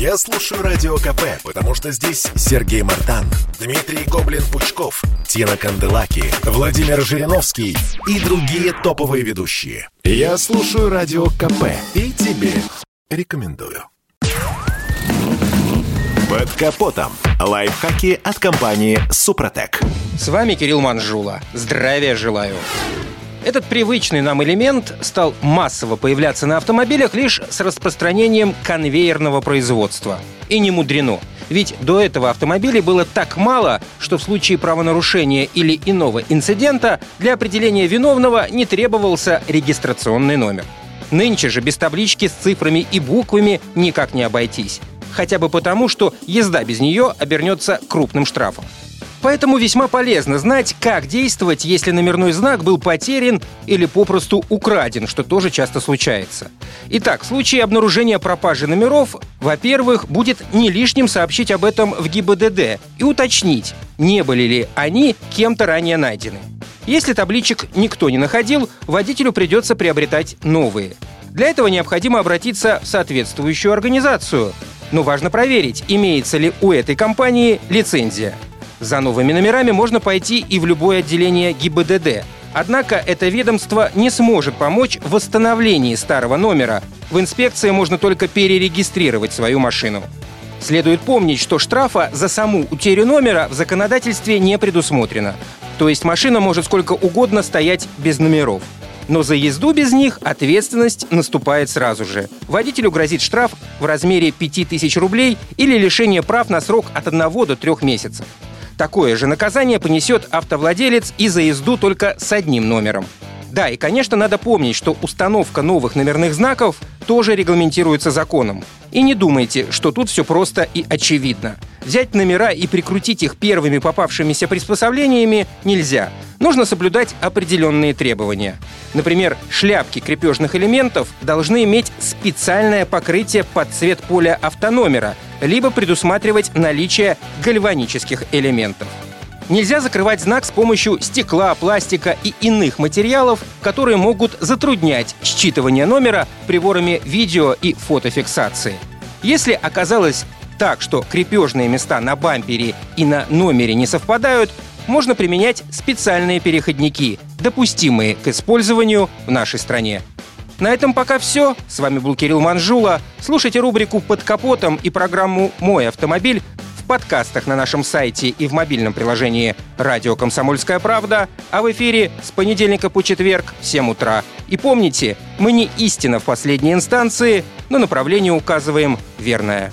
Я слушаю Радио КП, потому что здесь Сергей Мартан, Дмитрий Гоблин-Пучков, Тина Канделаки, Владимир Жириновский и другие топовые ведущие. Я слушаю Радио КП и тебе рекомендую. Под капотом. Лайфхаки от компании «Супротек». С вами Кирилл Манжула. Здравия желаю. Этот привычный нам элемент стал массово появляться на автомобилях лишь с распространением конвейерного производства. И не мудрено. Ведь до этого автомобилей было так мало, что в случае правонарушения или иного инцидента для определения виновного не требовался регистрационный номер. Нынче же без таблички с цифрами и буквами никак не обойтись. Хотя бы потому, что езда без нее обернется крупным штрафом. Поэтому весьма полезно знать, как действовать, если номерной знак был потерян или попросту украден, что тоже часто случается. Итак, в случае обнаружения пропажи номеров, во-первых, будет не лишним сообщить об этом в ГИБДД и уточнить, не были ли они кем-то ранее найдены. Если табличек никто не находил, водителю придется приобретать новые. Для этого необходимо обратиться в соответствующую организацию. Но важно проверить, имеется ли у этой компании лицензия – за новыми номерами можно пойти и в любое отделение ГИБДД. Однако это ведомство не сможет помочь в восстановлении старого номера. В инспекции можно только перерегистрировать свою машину. Следует помнить, что штрафа за саму утерю номера в законодательстве не предусмотрено. То есть машина может сколько угодно стоять без номеров. Но за езду без них ответственность наступает сразу же. Водителю грозит штраф в размере 5000 рублей или лишение прав на срок от 1 до 3 месяцев. Такое же наказание понесет автовладелец и за езду только с одним номером. Да, и, конечно, надо помнить, что установка новых номерных знаков тоже регламентируется законом. И не думайте, что тут все просто и очевидно. Взять номера и прикрутить их первыми попавшимися приспособлениями нельзя. Нужно соблюдать определенные требования. Например, шляпки крепежных элементов должны иметь специальное покрытие под цвет поля автономера, либо предусматривать наличие гальванических элементов. Нельзя закрывать знак с помощью стекла, пластика и иных материалов, которые могут затруднять считывание номера приборами видео и фотофиксации. Если оказалось так, что крепежные места на бампере и на номере не совпадают, можно применять специальные переходники, допустимые к использованию в нашей стране. На этом пока все. С вами был Кирилл Манжула. Слушайте рубрику «Под капотом» и программу «Мой автомобиль» подкастах на нашем сайте и в мобильном приложении «Радио Комсомольская правда», а в эфире с понедельника по четверг в 7 утра. И помните, мы не истина в последней инстанции, но направление указываем верное.